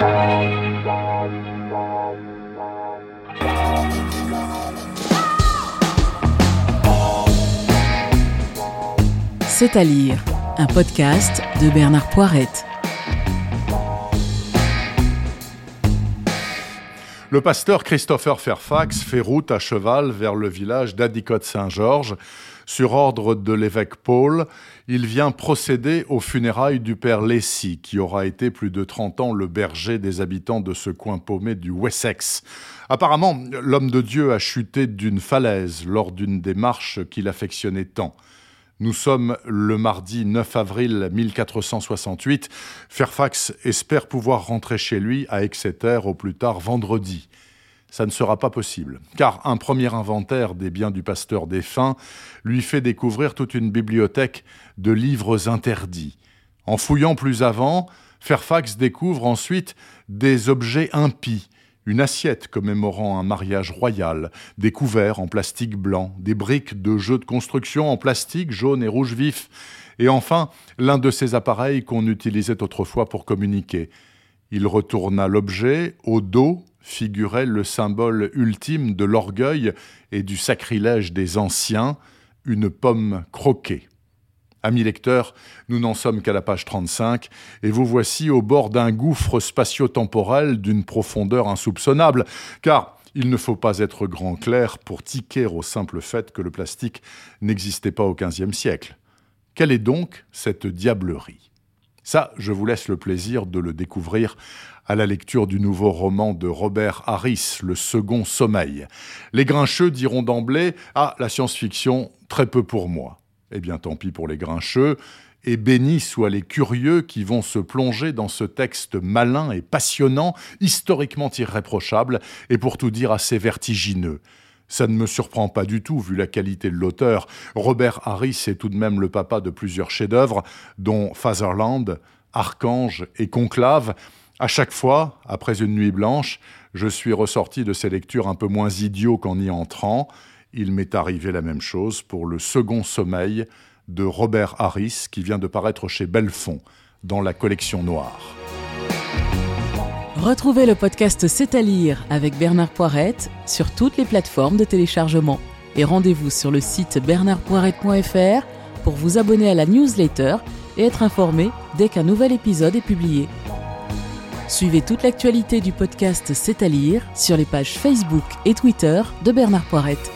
C'est à lire, un podcast de Bernard Poirette. Le pasteur Christopher Fairfax fait route à cheval vers le village d'Adicot-Saint-Georges. Sur ordre de l'évêque Paul, il vient procéder aux funérailles du père Lacey, qui aura été plus de 30 ans le berger des habitants de ce coin paumé du Wessex. Apparemment, l'homme de Dieu a chuté d'une falaise lors d'une des marches qu'il affectionnait tant. Nous sommes le mardi 9 avril 1468. Fairfax espère pouvoir rentrer chez lui à Exeter au plus tard vendredi. Ça ne sera pas possible, car un premier inventaire des biens du pasteur défunt lui fait découvrir toute une bibliothèque de livres interdits. En fouillant plus avant, Fairfax découvre ensuite des objets impies, une assiette commémorant un mariage royal, des couverts en plastique blanc, des briques de jeux de construction en plastique jaune et rouge vif, et enfin l'un de ces appareils qu'on utilisait autrefois pour communiquer. Il retourna l'objet, au dos figurait le symbole ultime de l'orgueil et du sacrilège des anciens, une pomme croquée. Amis lecteurs, nous n'en sommes qu'à la page 35, et vous voici au bord d'un gouffre spatio-temporel d'une profondeur insoupçonnable, car il ne faut pas être grand clair pour tiquer au simple fait que le plastique n'existait pas au XVe siècle. Quelle est donc cette diablerie? Ça, je vous laisse le plaisir de le découvrir à la lecture du nouveau roman de Robert Harris, Le Second Sommeil. Les grincheux diront d'emblée Ah, la science-fiction, très peu pour moi. Eh bien, tant pis pour les grincheux, et bénis soient les curieux qui vont se plonger dans ce texte malin et passionnant, historiquement irréprochable, et pour tout dire assez vertigineux. Ça ne me surprend pas du tout, vu la qualité de l'auteur. Robert Harris est tout de même le papa de plusieurs chefs-d'œuvre, dont Fatherland, Archange et Conclave. À chaque fois, après une nuit blanche, je suis ressorti de ces lectures un peu moins idiot qu'en y entrant. Il m'est arrivé la même chose pour le second sommeil de Robert Harris qui vient de paraître chez Belfond dans la collection noire. Retrouvez le podcast C'est à lire avec Bernard Poirette sur toutes les plateformes de téléchargement et rendez-vous sur le site bernardpoirette.fr pour vous abonner à la newsletter et être informé dès qu'un nouvel épisode est publié. Suivez toute l'actualité du podcast C'est à lire sur les pages Facebook et Twitter de Bernard Poirette.